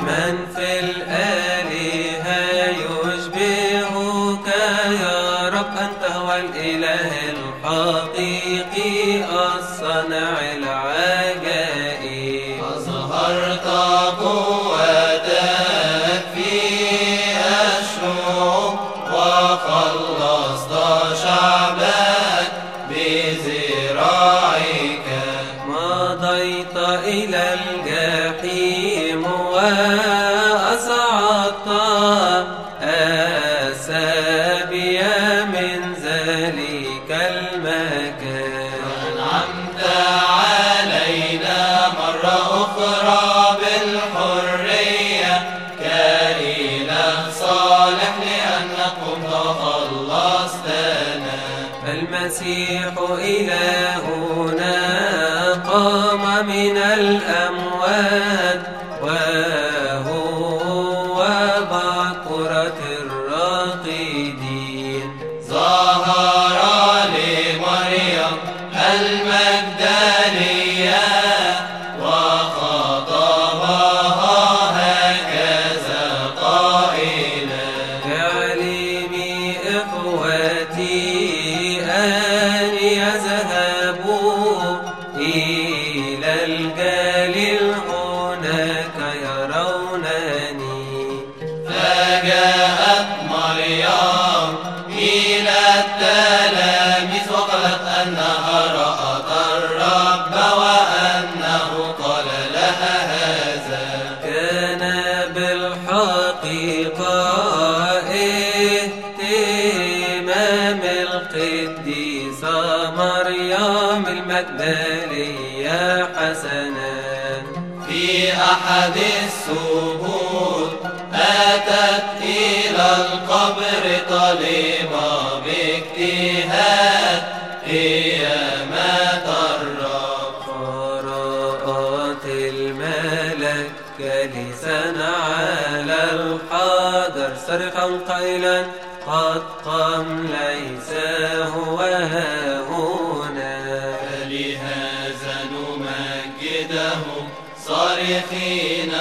من في الآلهة يشبهك يا رب أنت هو الإله الحقيقي الصنع العجائب أظهرت قوتك في الشعوب وخلصت شعبك بذراعك. مضيت إلى الجحيم وأصعدت أسابي من ذلك المكان. أنعمت علينا مرة أخرى بالحرية كإله صالح لأنك قمت وخلصتنا. المسيح إلهنا قام من الأموات أن يذهبوا إلى الجليل هناك يرونني. فجاءت مريم إلى التلاميذ وقالت أنها رأت الرب وأنه قال لها هذا. كان بالحقيقة القديسة مريم المجدلية حسنا. في أحد السبوت أتت إلى القبر طالبة باجتهاد قيامة الرب قرأت الملك جالسا على الحاضر صرخا قائلا قد قام ليس هو هنا فلهذا نمجده صارخين